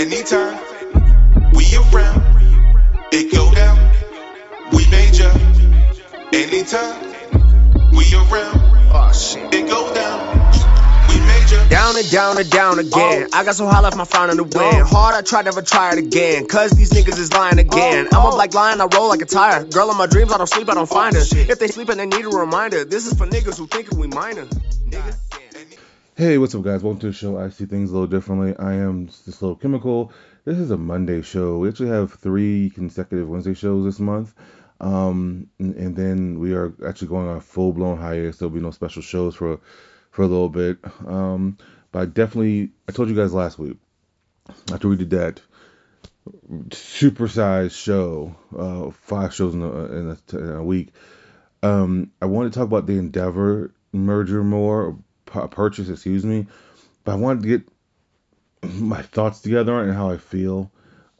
Anytime we around, it go down. We major. Anytime we around, Oh it go down. We major. Down and down and down again. Oh. I got so high left my frown in the wind. Oh. Hard, I tried, never try it again. Cause these niggas is lying oh, again. I'm a black lion, I roll like a tire. Girl in my dreams, I don't sleep, I don't find her. If they sleep and they need a reminder, this is for niggas who think we minor. Nigga. Hey, what's up, guys? Welcome to the show. I see things a little differently. I am this little chemical. This is a Monday show. We actually have three consecutive Wednesday shows this month, um, and, and then we are actually going on full blown hiatus. There'll be no special shows for for a little bit. Um, but I definitely, I told you guys last week after we did that supersized show, uh, five shows in a, in a, in a week. Um, I wanted to talk about the Endeavor merger more, purchase, excuse me, but I wanted to get my thoughts together on and how I feel.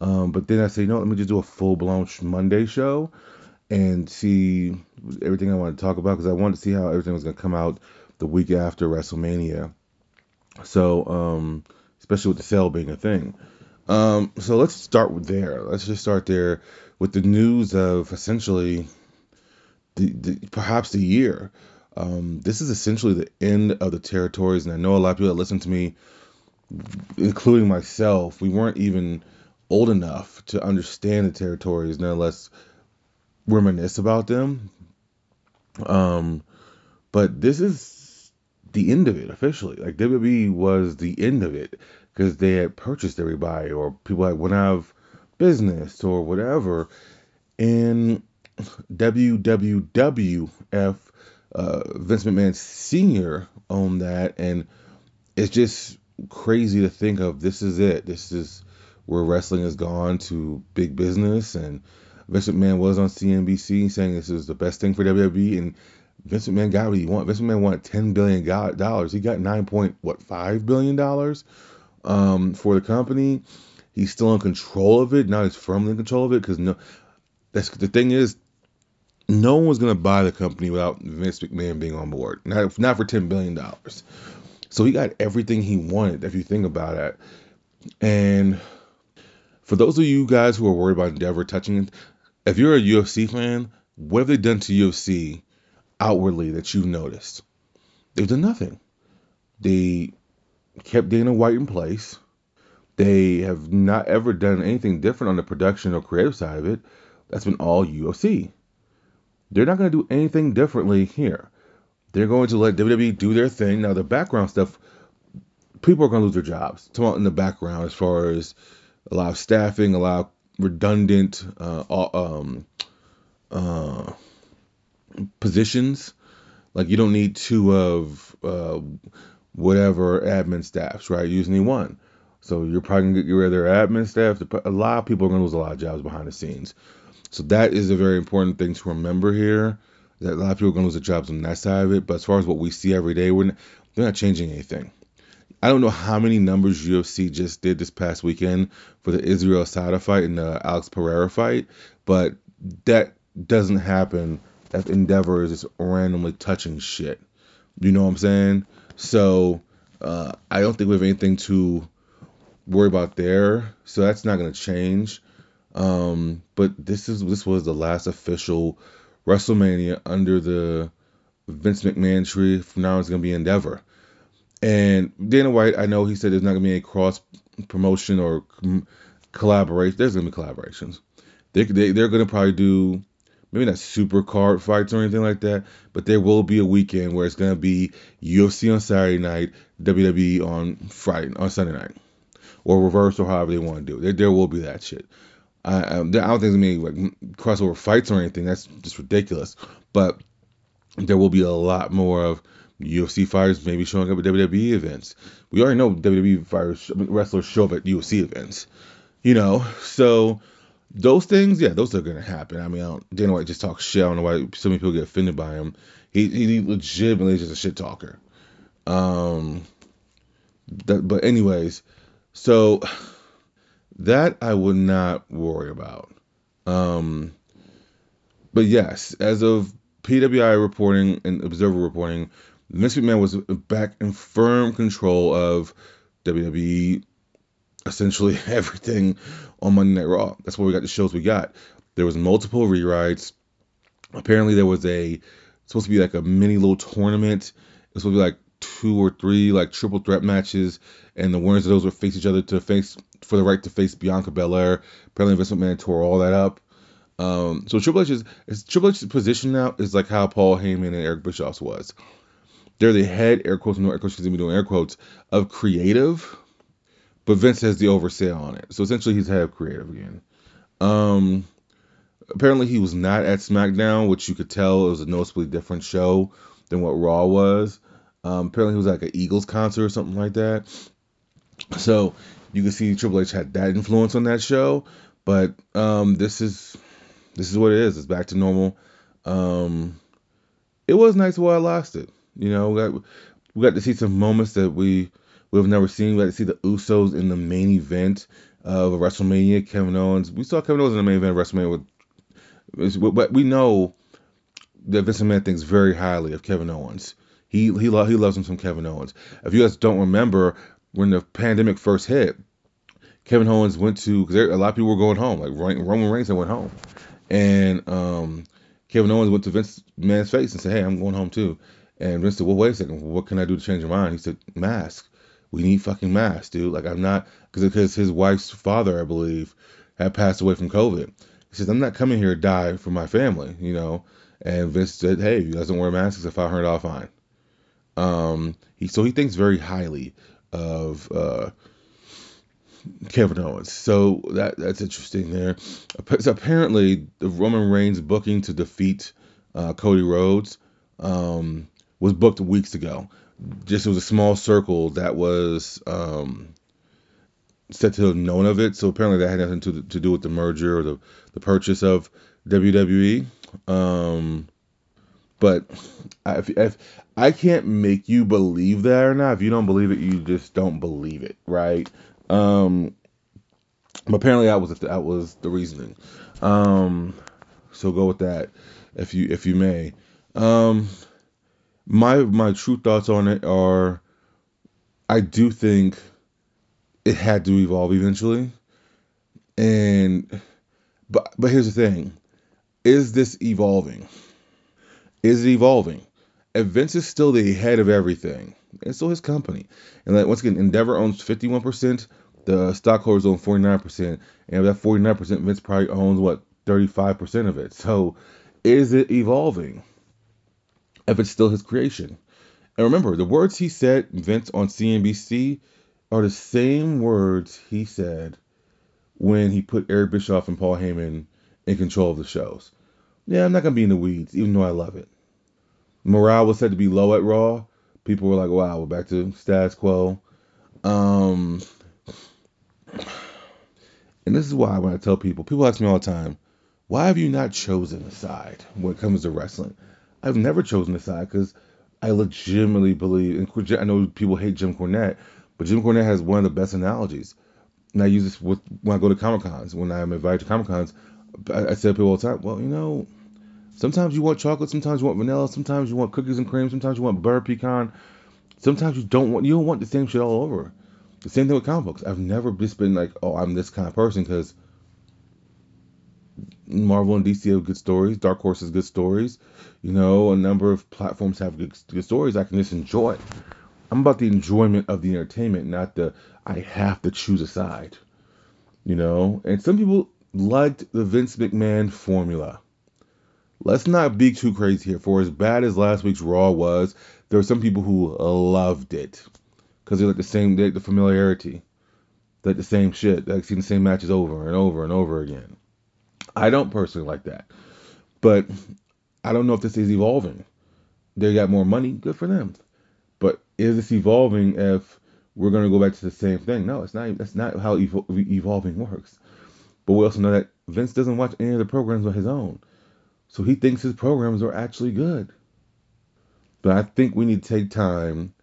Um, but then I said, you know, let me just do a full blown Monday show and see everything I want to talk about because I wanted to see how everything was going to come out the week after WrestleMania. So, um, especially with the sale being a thing. Um, so let's start with there. Let's just start there with the news of essentially the, the perhaps the year. Um, this is essentially the end of the territories, and I know a lot of people that listen to me, including myself, we weren't even old enough to understand the territories, nonetheless reminisce about them. Um, but this is the end of it officially. Like WWE was the end of it because they had purchased everybody, or people that went out of business, or whatever. And WWWF, uh, Vince McMahon Sr. owned that, and it's just crazy to think of. This is it. This is where wrestling has gone to big business, and Vince McMahon was on CNBC saying this is the best thing for WWE, and Vince McMahon got what he wanted. Vince McMahon wanted ten billion dollars. He got nine point what five billion dollars um, for the company. He's still in control of it. Now he's firmly in control of it because no, that's the thing is, no one was gonna buy the company without Vince McMahon being on board. Not not for ten billion dollars. So he got everything he wanted. If you think about it, and for those of you guys who are worried about Endeavor touching it, if you're a UFC fan, what have they done to UFC outwardly that you've noticed? They've done nothing. They kept Dana White in place. They have not ever done anything different on the production or creative side of it. That's been all UFC. They're not going to do anything differently here. They're going to let WWE do their thing. Now, the background stuff, people are going to lose their jobs. Talking in the background, as far as a lot of staffing, a lot of redundant uh, um, uh, positions. Like you don't need two of uh, whatever admin staffs, right? You just need one. So you're probably gonna get rid of their admin staff. A lot of people are gonna lose a lot of jobs behind the scenes. So that is a very important thing to remember here. That a lot of people are gonna lose their jobs on that side of it. But as far as what we see every day, we're not, they're not changing anything. I don't know how many numbers UFC just did this past weekend for the Israel Adesanya fight and the Alex Pereira fight, but that doesn't happen if Endeavor is just randomly touching shit. You know what I'm saying? So uh, I don't think we have anything to worry about there. So that's not going to change. Um, but this is this was the last official WrestleMania under the Vince McMahon tree. From now on, it's to be Endeavor. And Dana White, I know he said there's not to be any cross promotion or collaboration. There's to be collaborations. They, they, they're to probably do maybe not super card fights or anything like that, but there will be a weekend where it's to be UFC on Saturday night, WWE on Friday, on Sunday night, or reverse or however they want to do it. There, there will be that shit. I, I, don't think there's be like crossover fights or anything. That's just ridiculous. But there will be a lot more of UFC fighters maybe showing up at WWE events. We already know WWE fighters, wrestlers show up at UFC events, you know. So those things, yeah, those are gonna happen. I mean, I don't, Dana White just talks shit. I don't know why so many people get offended by him. He he legitimately is just a shit talker. Um, that, but anyways, so that I would not worry about. Um, but yes, as of PWI reporting and Observer reporting, Vince McMahon was back in firm control of WWE essentially everything on Monday Night Raw. That's why we got the shows we got. There was multiple rewrites. Apparently, there was a supposed to be like a mini little tournament. It was supposed to be like two or three like triple threat matches, and the winners of those would face each other to face for the right to face Bianca Belair. Apparently, Vince McMahon tore all that up. Um, so Triple H is, Triple H's position now is like how Paul Heyman and Eric Bischoff's was. They're the head air quotes, no air quotes, because doing air quotes of creative, but Vince has the oversale on it. So essentially, he's head of creative again. Um, apparently, he was not at SmackDown, which you could tell it was a noticeably different show than what Raw was. Um, apparently, he was like an Eagles concert or something like that. So you can see Triple H had that influence on that show. But um, this is this is what it is. It's back to normal. Um, it was nice while I lost it. You know, we got we got to see some moments that we we've never seen. We got to see the Usos in the main event of WrestleMania. Kevin Owens. We saw Kevin Owens in the main event of WrestleMania with, but we know that Vince McMahon thinks very highly of Kevin Owens. He he lo- he loves him some Kevin Owens. If you guys don't remember when the pandemic first hit, Kevin Owens went to because a lot of people were going home. Like Roman Reigns, had went home, and um, Kevin Owens went to Vince McMahon's face and said, "Hey, I'm going home too." And Vince said, "Well, wait a second. What can I do to change your mind?" He said, "Mask. We need fucking masks, dude. Like I'm not because his wife's father, I believe, had passed away from COVID. He says, I'm not coming here to die for my family, you know." And Vince said, "Hey, if you guys don't wear masks, if I heard all fine." Um, he so he thinks very highly of uh, Kevin Owens. So that that's interesting there. So apparently, the Roman Reigns booking to defeat uh, Cody Rhodes um, was booked weeks ago. Just it was a small circle that was um, said to have known of it. So apparently, that had nothing to to do with the merger or the the purchase of WWE. Um, but if, if I can't make you believe that or not, if you don't believe it, you just don't believe it, right? Um, apparently that was that was the reasoning. Um, so go with that if you if you may. Um, my my true thoughts on it are, I do think it had to evolve eventually, and but but here's the thing: is this evolving? Is it evolving? If Vince is still the head of everything, and still his company, and like once again, Endeavor owns 51%, the stockholders own 49%, and that 49%, Vince probably owns what 35% of it. So, is it evolving? If it's still his creation, and remember, the words he said, Vince on CNBC, are the same words he said when he put Eric Bischoff and Paul Heyman in control of the shows. Yeah, I'm not gonna be in the weeds, even though I love it. Morale was said to be low at Raw. People were like, "Wow, we're back to status quo." Um, and this is why when I tell people, people ask me all the time, "Why have you not chosen a side when it comes to wrestling?" I've never chosen a side because I legitimately believe. And I know people hate Jim Cornette, but Jim Cornette has one of the best analogies. And I use this with, when I go to Comic Cons. When I'm invited to Comic Cons, I, I to people all the time, "Well, you know." Sometimes you want chocolate, sometimes you want vanilla, sometimes you want cookies and cream, sometimes you want butter pecan. Sometimes you don't want you don't want the same shit all over. The same thing with comic books. I've never just been like, oh, I'm this kind of person because Marvel and DC have good stories. Dark Horse has good stories. You know, a number of platforms have good, good stories. I can just enjoy. it. I'm about the enjoyment of the entertainment, not the I have to choose a side. You know, and some people liked the Vince McMahon formula let's not be too crazy here. For as bad as last week's Raw was, there were some people who loved it because they like the same, they like the familiarity, they like the same shit, they like seeing the same matches over and over and over again. I don't personally like that, but I don't know if this is evolving. They got more money, good for them. But is this evolving if we're going to go back to the same thing? No, it's not. That's not how evol- evolving works. But we also know that Vince doesn't watch any of the programs on his own. So he thinks his programs are actually good. But I think we need to take time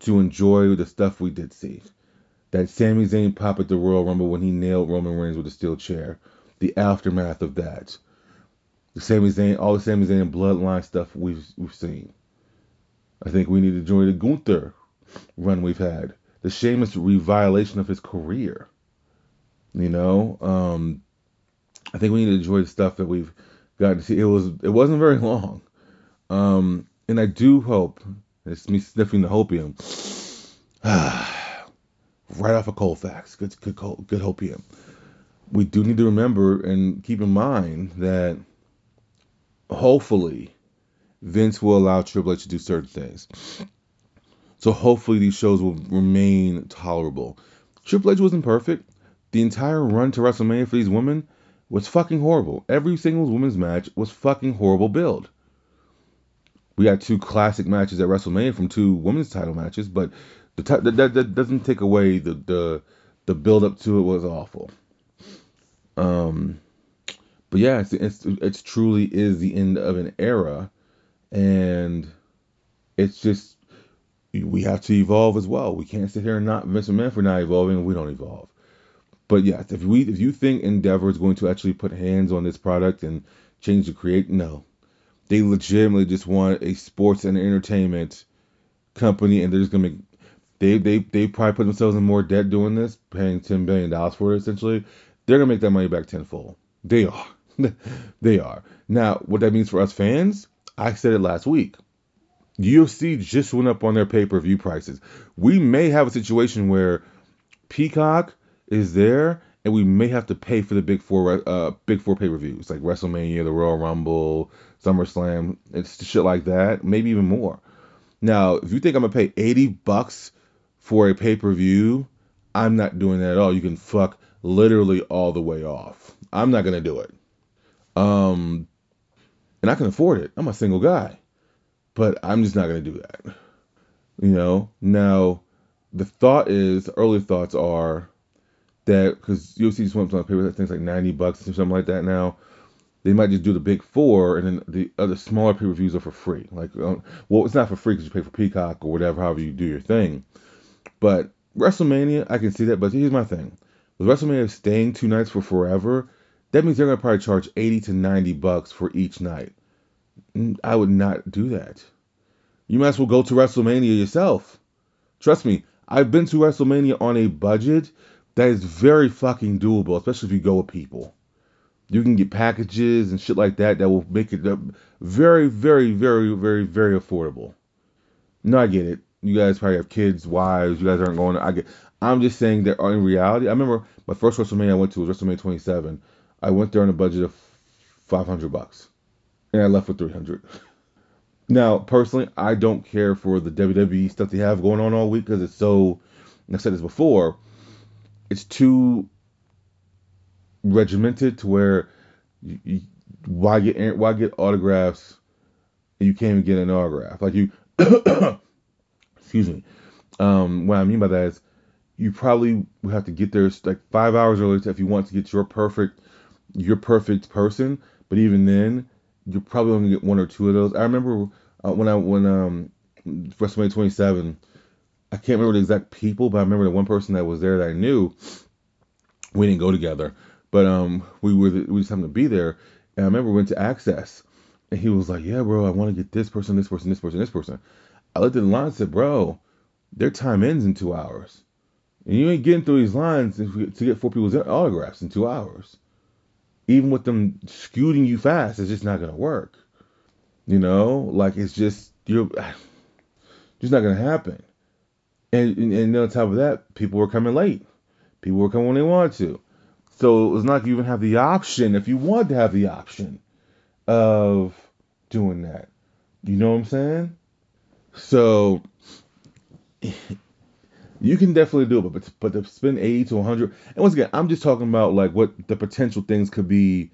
to enjoy the stuff we did see. That Sami Zayn pop at the Royal Rumble when he nailed Roman Reigns with a steel chair. The aftermath of that. The Sami Zayn, all the Sami Zayn bloodline stuff we've we've seen. I think we need to enjoy the Gunther run we've had. The Sheamus reviolation of his career. You know, um, I think we need to enjoy the stuff that we've gotten to see. It was it wasn't very long, um, and I do hope it's me sniffing the hopium. right off of Colfax, good good good hopium. We do need to remember and keep in mind that hopefully Vince will allow Triple H to do certain things. So hopefully these shows will remain tolerable. Triple H wasn't perfect. The entire run to WrestleMania for these women was fucking horrible. Every single women's match was fucking horrible build. We had two classic matches at WrestleMania from two women's title matches, but the t- that, that doesn't take away the the the build up to it was awful. Um, but yeah, it's, it's it's truly is the end of an era, and it's just we have to evolve as well. We can't sit here and not Vince McMahon for not evolving, we don't evolve. But yes, if we if you think Endeavor is going to actually put hands on this product and change the create, no. They legitimately just want a sports and entertainment company, and they're just gonna make they they they probably put themselves in more debt doing this, paying ten billion dollars for it. Essentially, they're gonna make that money back tenfold. They are, they are. Now, what that means for us fans, I said it last week. UFC just went up on their pay per view prices. We may have a situation where Peacock is there, and we may have to pay for the big four uh big four pay per views like WrestleMania, the Royal Rumble, SummerSlam, it's shit like that, maybe even more. Now, if you think I'm gonna pay 80 bucks for a pay per view, I'm not doing that at all. You can fuck literally all the way off. I'm not gonna do it. Um, and I can afford it. I'm a single guy, but I'm just not gonna do that. You know. Now, the thought is, early thoughts are that because UFC just went on paper, that things like 90 bucks or something like that now. They might just do the big four, and then the other smaller pay per views are for free. Like, um, well, it's not for free because you pay for Peacock or whatever, however you do your thing. But WrestleMania, I can see that. But here's my thing: with WrestleMania staying two nights for forever, that means they're gonna probably charge 80 to 90 bucks for each night. I would not do that. You might as well go to WrestleMania yourself. Trust me, I've been to WrestleMania on a budget that is very fucking doable, especially if you go with people. You can get packages and shit like that that will make it very, very, very, very, very affordable. No, I get it. You guys probably have kids, wives. You guys aren't going. To, I get. I'm just saying that in reality, I remember my first WrestleMania I went to was WrestleMania 27. I went there on a budget of 500 bucks, and I left with 300. Now, personally, I don't care for the WWE stuff they have going on all week because it's so. I said this before it's too regimented to where you, you, why get why get autographs and you can't even get an autograph? Like you excuse me. Um what i mean by that is you probably would have to get there like five hours early if you want to get your perfect your perfect person but even then you're probably only get one or two of those. I remember uh, when i when um wrestlemania 27 I can't remember the exact people, but I remember the one person that was there that I knew. We didn't go together, but um, we were we just happened to be there. And I remember we went to Access, and he was like, "Yeah, bro, I want to get this person, this person, this person, this person." I looked at the line and said, "Bro, their time ends in two hours, and you ain't getting through these lines to get four people's autographs in two hours. Even with them scooting you fast, it's just not gonna work. You know, like it's just you're just not gonna happen." And, and, on top of that, people were coming late. People were coming when they wanted to. So it was not like you even have the option, if you wanted to have the option of doing that. You know what I'm saying? So you can definitely do it, but but to spend 80 to 100, and once again, I'm just talking about like what the potential things could be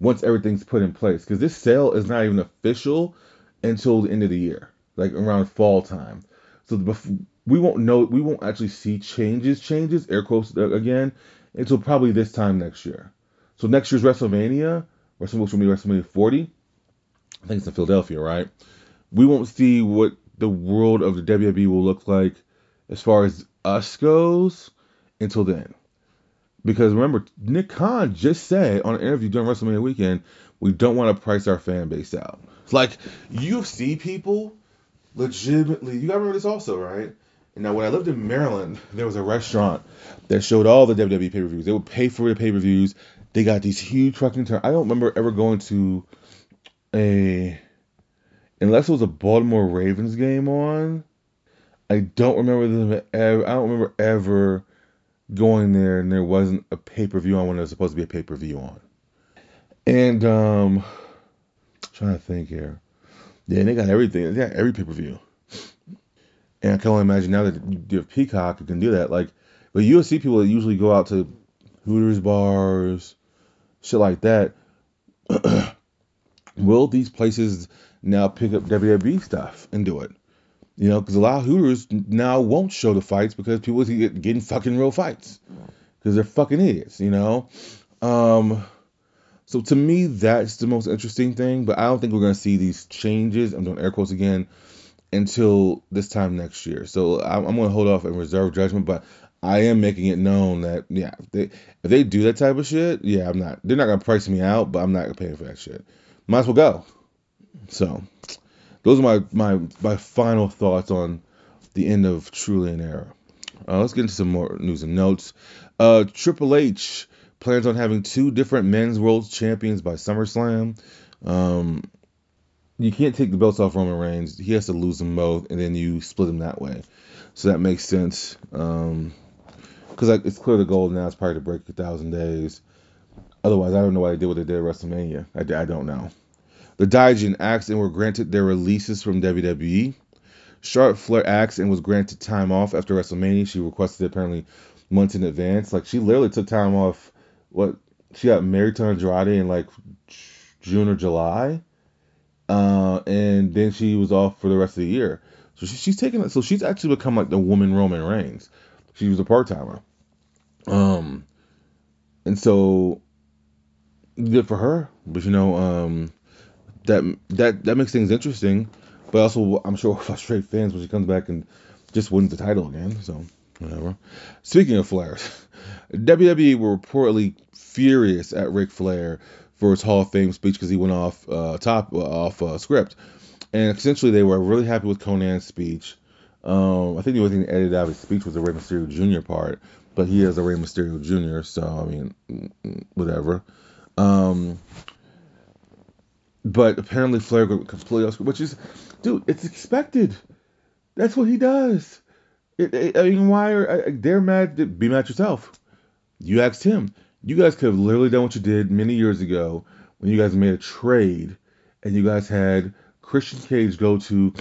once everything's put in place. Because this sale is not even official until the end of the year, like around fall time. So we won't know we won't actually see changes changes air quotes uh, again until probably this time next year. So next year's WrestleMania, WrestleMania will be WrestleMania 40. I think it's in Philadelphia, right? We won't see what the world of the WWE will look like as far as us goes until then. Because remember, Nick Khan just said on an interview during WrestleMania weekend, we don't want to price our fan base out. Like UFC people, legitimately, you gotta remember this also, right? Now when I lived in Maryland, there was a restaurant that showed all the WWE pay per views. They would pay for the pay per views. They got these huge trucking turn. I don't remember ever going to a unless it was a Baltimore Ravens game on. I don't remember them ever. I don't remember ever going there and there wasn't a pay per view on when there was supposed to be a pay per view on. And um, trying to think here. Yeah, they got everything. They got every pay per view. And I can only imagine now that you have Peacock, you can do that. Like, but UFC people that usually go out to Hooters bars, shit like that. Will these places now pick up WWE stuff and do it? You know, because a lot of Hooters now won't show the fights because people get getting fucking real fights because they're fucking idiots. You know. Um, so to me, that's the most interesting thing. But I don't think we're gonna see these changes. I'm doing air quotes again until this time next year. So I'm, I'm gonna hold off and reserve judgment. But I am making it known that yeah, if they, if they do that type of shit, yeah, I'm not. They're not gonna price me out, but I'm not gonna pay for that shit. Might as well go. So those are my my my final thoughts on the end of Truly an Era. Uh, let's get into some more news and notes. Uh, Triple H plans on having two different men's world champions by SummerSlam. Um, you can't take the belts off Roman Reigns. He has to lose them both, and then you split them that way. So that makes sense. Um, because like, it's clear the goal now is probably to break a thousand days. Otherwise, I don't know why they did what they did at WrestleMania. I, I don't know. The Gaijin asked and were granted their releases from WWE. Charlotte Flair asked and was granted time off after WrestleMania. She requested it apparently months in advance. Like she literally took time off. What she got married to Andrade in like June or July, uh, and then she was off for the rest of the year. So she, she's taking. So she's actually become like the woman Roman Reigns. She was a part timer. Um, and so good for her. But you know, um, that that that makes things interesting. But also, I'm sure frustrate fans when she comes back and just wins the title again. So whatever. Speaking of Flair, WWE were reportedly furious at Ric Flair for his Hall of Fame speech because he went off uh, top uh, off uh, script, and essentially they were really happy with Konnan's speech. Um, I think the only thing they edited out of his speech was the Rey Mysterio Jr. part, but he is a Rey Mysterio Jr., so I mean, whatever. Um, but apparently Flair got completely off script, which is, dude, it's expected. That's what he does. It, it, I mean, why are they're mad? Be mad yourself. You asked him. You guys could have literally done what you did many years ago when you guys made a trade and you guys had Christian Cage go to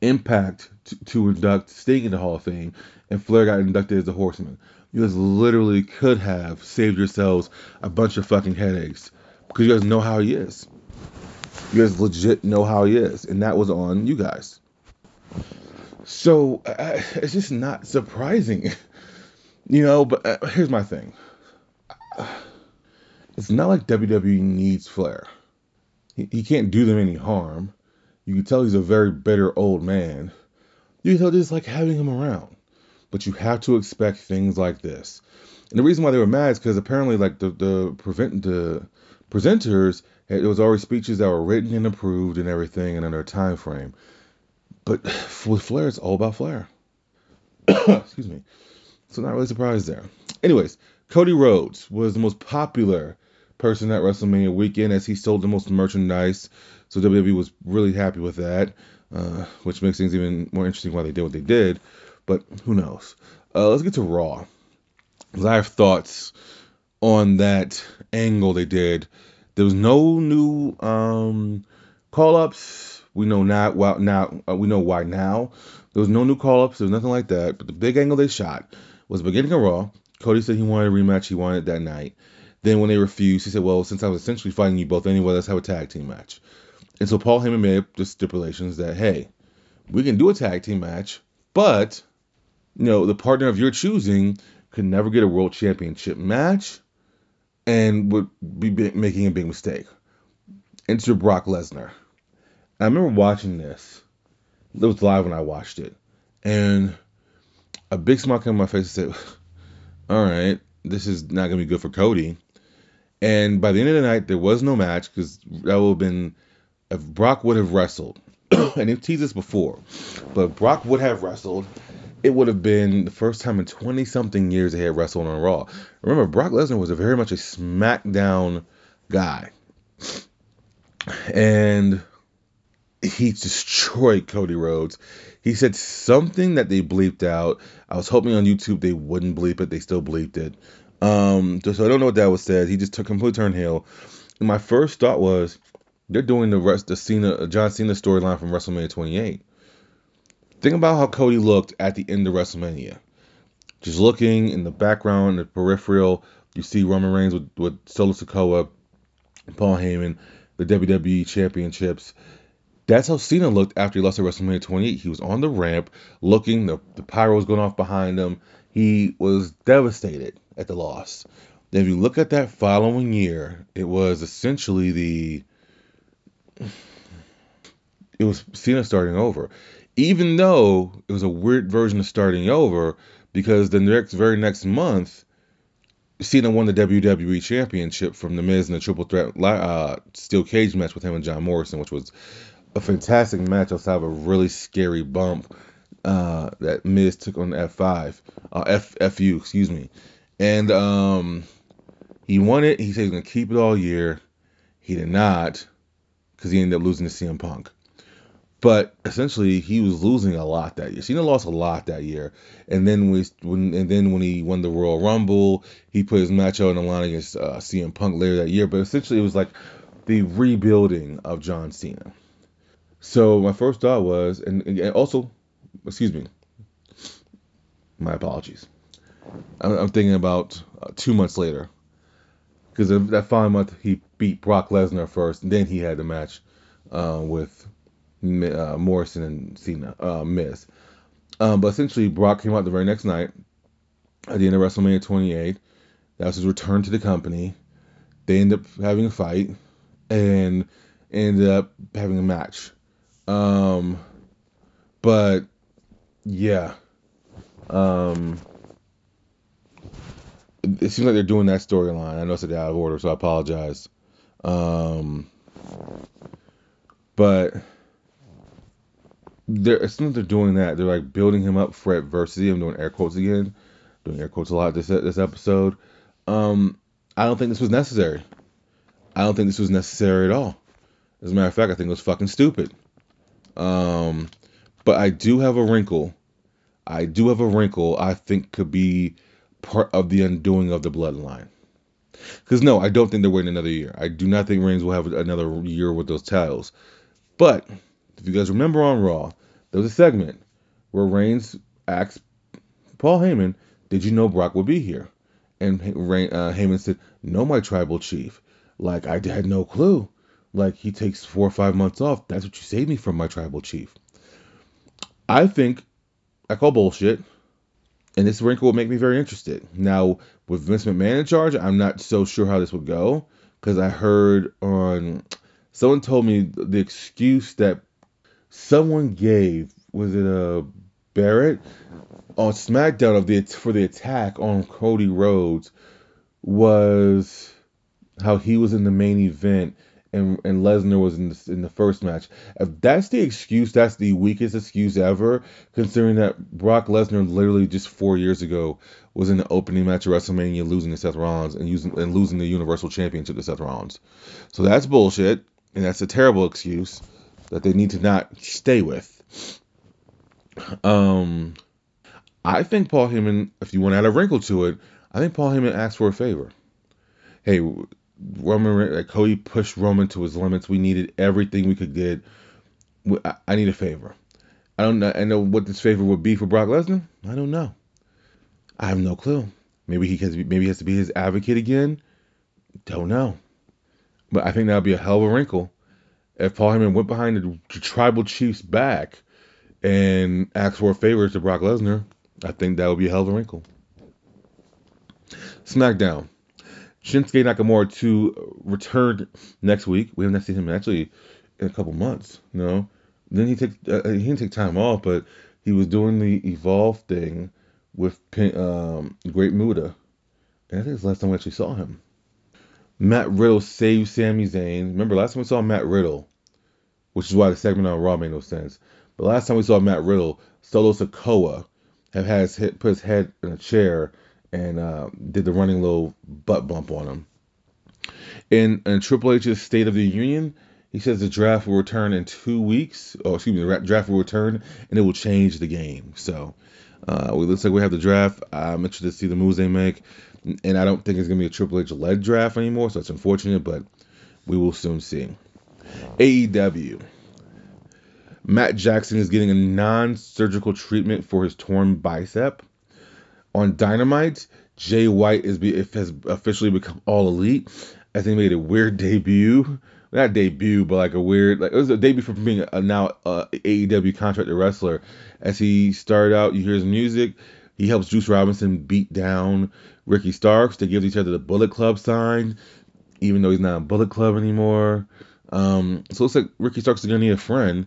Impact to, to induct Sting in the Hall of Fame, and Flair got inducted as a Horseman. You guys literally could have saved yourselves a bunch of fucking headaches because you guys know how he is. You guys legit know how he is, and that was on you guys. So it's just not surprising, you know. But uh, here's my thing: it's not like WWE needs Flair. He, he can't do them any harm. You can tell he's a very bitter old man. You can tell just like having him around. But you have to expect things like this. And the reason why they were mad is because apparently, like the the prevent the presenters it was already speeches that were written and approved and everything and under a time frame. But with Flair, it's all about Flair. Excuse me. So not really surprised there. Anyways, Cody Rhodes was the most popular person at WrestleMania weekend as he sold the most merchandise. So WWE was really happy with that, uh, which makes things even more interesting why they did what they did. But who knows? Uh, let's get to Raw. Because I have thoughts on that angle they did there was no new um, call ups. We know now. Well, now uh, we know why now. There was no new call ups. There was nothing like that. But the big angle they shot was the beginning of Raw. Cody said he wanted a rematch. He wanted that night. Then when they refused, he said, "Well, since I was essentially fighting you both anyway, let's have a tag team match." And so Paul Heyman made the stipulations that, hey, we can do a tag team match, but you know the partner of your choosing could never get a world championship match and would be making a big mistake. Enter Brock Lesnar. I remember watching this. It was live when I watched it. And a big smile came on my face and said, All right, this is not going to be good for Cody. And by the end of the night, there was no match because that would have been if Brock would have wrestled. and he teased this before, but Brock would have wrestled it would have been the first time in 20 something years they had wrestled on Raw. Remember, Brock Lesnar was a very much a SmackDown guy. And he destroyed Cody Rhodes. He said something that they bleeped out. I was hoping on YouTube they wouldn't bleep it. They still bleeped it. Um, so I don't know what that was said. He just took complete turn heel. And my first thought was they're doing the rest the Cena John Cena storyline from WrestleMania 28. Think about how Cody looked at the end of WrestleMania. Just looking in the background, the peripheral, you see Roman Reigns with, with Solo Sikoa, Paul Heyman, the WWE Championships. That's how Cena looked after he lost at WrestleMania 28. He was on the ramp, looking, the, the pyro was going off behind him. He was devastated at the loss. Then, if you look at that following year, it was essentially the. It was Cena starting over even though it was a weird version of starting over because the next very next month Cena won the WWE Championship from The Miz in a triple threat uh, steel cage match with him and John Morrison, which was a fantastic match. Also, have a really scary bump uh, that Miz took on F5, uh, F FU, excuse me, and um, he won it. He said he's gonna keep it all year. He did not, because he ended up losing to CM Punk. But essentially, he was losing a lot that year. Cena lost a lot that year, and then we, when and then when he won the Royal Rumble, he put his match out on the line against uh, CM Punk later that year. But essentially, it was like the rebuilding of John Cena. So my first thought was, and, and also, excuse me, my apologies. I'm, I'm thinking about uh, two months later, because that final month he beat Brock Lesnar first, and then he had the match uh, with uh, Morrison and Cena, uh, Miz. Um, but essentially, Brock came out the very next night at the end of WrestleMania 28. That was his return to the company. They ended up having a fight and ended up having a match. Um, but yeah, um, it, seems like they're doing that storyline. I know it's a out of order, so I apologize. Um, but they're as soon as they're doing that, they're like building him up for adversity. I'm doing air quotes again, doing air quotes a lot this this episode. Um, I don't think this was necessary. I don't think this was necessary at all. As a matter of fact, I think it was fucking stupid. Um, but I do have a wrinkle. I do have a wrinkle. I think could be part of the undoing of the bloodline. Because no, I don't think they're waiting another year. I do not think Reigns will have another year with those titles. But if you guys remember on Raw, there was a segment where Reigns asked Paul Heyman, "Did you know Brock would be here?" And uh, Heyman said, "No, my tribal chief. Like I had no clue. Like he takes four or five months off. That's what you saved me from, my tribal chief." I think I call bullshit, and this wrinkle will make me very interested. Now with Vince McMahon in charge, I'm not so sure how this would go because I heard on someone told me the excuse that someone gave was it a uh, Barrett on SmackDown of the for the attack on Cody Rhodes was how he was in the main event and and Lesnar was in the, in the first match. If that's the excuse, that's the weakest excuse ever, considering that Brock Lesnar literally just four years ago was in the opening match of WrestleMania, losing to Seth Rollins and using and losing the Universal Championship to Seth Rollins. So that's bullshit, and that's a terrible excuse that they need to not stay with. Um, I think Paul Heyman, if you want to add a wrinkle to it, I think Paul Heyman asked for a favor. Hey, Roman, like Cody pushed Roman to his limits. We needed everything we could get. I need a favor. I don't know. I know what this favor would be for Brock Lesnar. I don't know. I have no clue. Maybe he has. Maybe he has to be his advocate again. Don't know. But I think that would be a hell of a wrinkle if Paul Heyman went behind the, tribal chief's back and asked for a favor to Brock Lesnar, I think that would be a hell of a wrinkle. SmackDown. Shinsuke Nakamura to return next week. We haven't seen him actually in a couple months. You know, then he took uh, he didn't take time off, but he was doing the Evolve thing with um, Great Muta, and I think it's the last time we actually saw him. Matt Riddle saved Sami Zayn. Remember, last time we saw Matt Riddle, which is why the segment on Raw made no sense. But last time we saw Matt Riddle, Solo Sikoa have his head, put his head in a chair and uh, did the running little butt bump on him. In, in Triple H's State of the Union, he says the draft will return in two weeks. Oh, excuse me, the draft will return and it will change the game. So uh, it looks like we have the draft. I'm interested to see the moves they make. And I don't think it's going to be a Triple H led draft anymore, so it's unfortunate, but we will soon see. AEW. Matt Jackson is getting a non surgical treatment for his torn bicep. On Dynamite, Jay White is be, has officially become all elite I think he made a weird debut. Not debut, but like a weird, like it was a debut for being a now AEW contracted wrestler. As he started out, you hear his music. He helps Juice Robinson beat down Ricky Starks. They give each other the Bullet Club sign, even though he's not a Bullet Club anymore. Um, so it looks like Ricky Starks is gonna need a friend.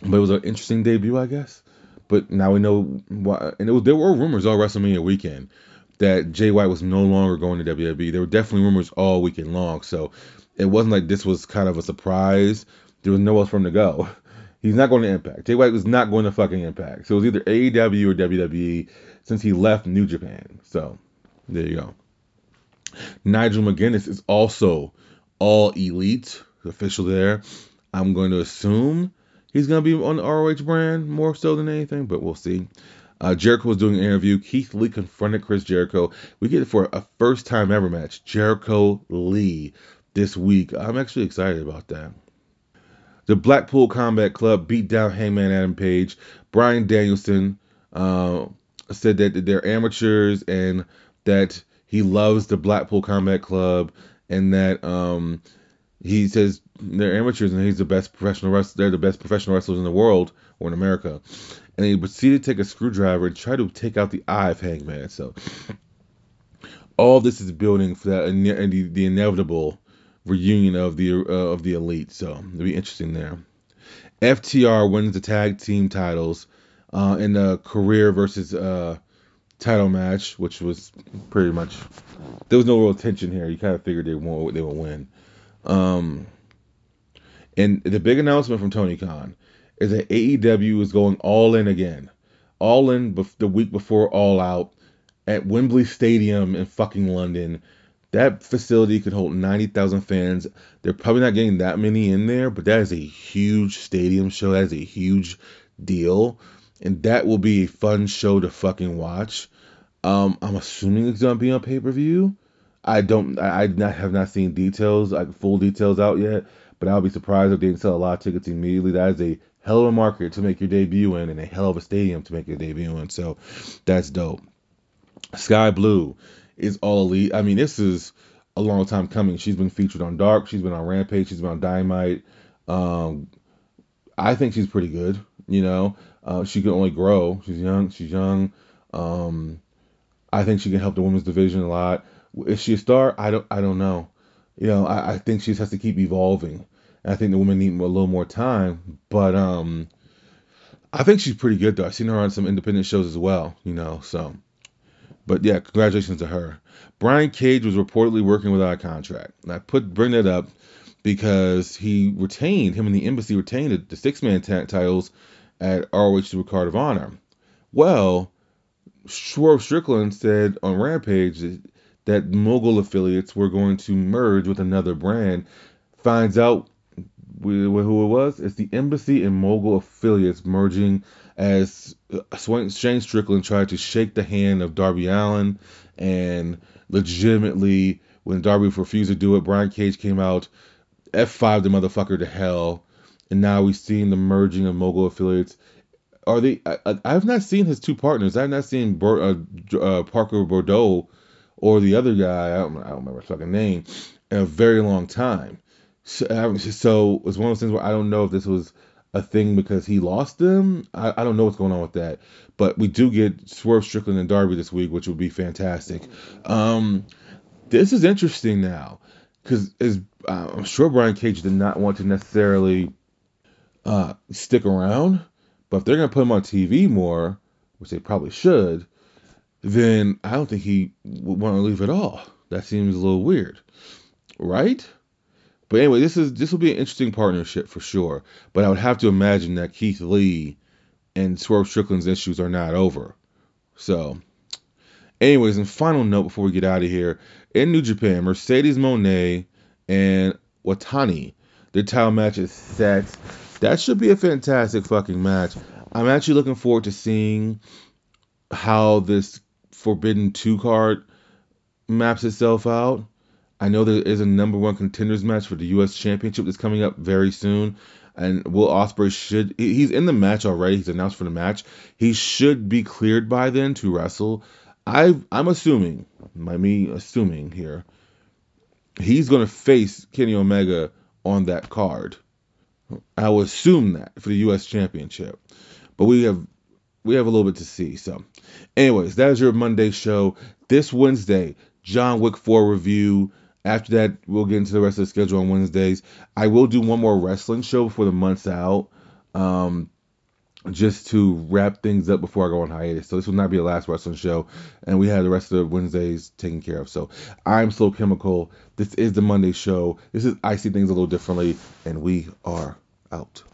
But it was an interesting debut, I guess. But now we know why. And was there were rumors all WrestleMania weekend that Jay White was no longer going to WWE. There were definitely rumors all weekend long. So it wasn't like this was kind of a surprise. There was nowhere for him to go. He's not going to Impact. Jay White was not going to fucking Impact. So it was either AEW or WWE since he left New Japan. So there you go. Nigel McGuinness is also all elite, official there. I'm going to assume he's going to be on the ROH brand more so than anything, but we'll see. Uh, Jericho was doing an interview. Keith Lee confronted Chris Jericho. We get it for a first time ever match. Jericho Lee this week. I'm actually excited about that. The Blackpool Combat Club beat down Hangman Adam Page. Bryan Danielson uh, said that they're amateurs and that he loves the Blackpool Combat Club and that um, he says they're amateurs and he's the best professional wrestler. They're the best professional wrestlers in the world or in America. And he proceeded to take a screwdriver and try to take out the eye of Hangman. So all this is building for that the, the inevitable reunion of the uh, of the elite. So it'll be interesting there. FTR wins the tag team titles uh, in the career versus uh, title match, which was pretty much there was no real tension here. You kind of figured they won, they would win. Um, and the big announcement from Tony Khan is that AEW is going all in again, all in bef- the week before All Out at Wembley Stadium in fucking London. That facility could hold 90,000 fans. They're probably not getting that many in there, but that is a huge stadium show. That is a huge deal. And that will be a fun show to fucking watch. Um, I'm assuming it's gonna be on pay per view. I don't. I, I not, have not seen details, like full details out yet. But I'll be surprised if they didn't sell a lot of tickets immediately. That is a hell of a market to make your debut in, and a hell of a stadium to make your debut in. So that's dope. Skye Blue is all elite. I mean, this is a long time coming. She's been featured on Dark. She's been on Rampage. She's been on Dynamite. Um, I think she's pretty good. You know, uh, she can only grow. She's young. She's young. Um, I think she can help the women's division a lot. Is she a star? I don't. I don't know. You know, I, I think she just has to keep evolving. And I think the women need a little more time. But um, I think she's pretty good though. I've seen her on some independent shows as well. You know, so. But yeah, congratulations to her. Brian Cage was reportedly working without a contract. And I put bring that up because he retained him and the embassy retained the, the six man t- titles at ROH the Card of Honor. Well, Swerve Strickland said on Rampage that That mogul affiliates were going to merge with another brand. Finds out who it was. It's the Embassy and Mogul affiliates merging as uh, Shane Strickland tried to shake the hand of Darby Allin and legitimately when Darby refused to do it, Brian Cage came out, F5 the motherfucker to hell, and now we've seen the merging of Mogul affiliates are they? I, have not seen his two partners. I have not seen Bur, uh, uh, Parker Boudreaux or the other guy. I don't, I don't remember his fucking name in a very long time. So, so it's one of those things where I don't know if this was a thing because he lost them. I, I don't know what's going on with that. But we do get Swerve Strickland and Darby this week, which would be fantastic. Um, this is interesting now because uh, I'm sure Brian Cage did not want to necessarily uh, stick around but if they're gonna put him on TV more, which they probably should, then I don't think he would want to leave at all. That seems a little weird, right? But anyway, this is this will be an interesting partnership for sure. But I would have to imagine that Keith Lee and Swerve Strickland's issues are not over. So, anyways, and final note before we get out of here in New Japan, Mercedes Moné and Watani, their title match is set. That should be a fantastic fucking match. I'm actually looking forward to seeing how this Forbidden 2 card maps itself out. I know there is a number one contenders match for the U.S. Championship that's coming up very soon, and Will Ospreay should he's in the match already. He's announced for the match. He should be cleared by then to wrestle. I I'm assuming, by me assuming here, he's gonna face Kenny Omega on that card. I will assume that for the U.S. Championship, but we have we have a little bit to see. So, anyways, that is your Monday show. This Wednesday, John Wick 4 review. After that, we'll get into the rest of the schedule on Wednesdays. I will do one more wrestling show before the month's out, um, just to wrap things up before I go on hiatus. So this will not be the last wrestling show, and we have the rest of the Wednesdays taken care of. So I'm Slow Chemical. This is the Monday show. This is I see things a little differently, and we are out.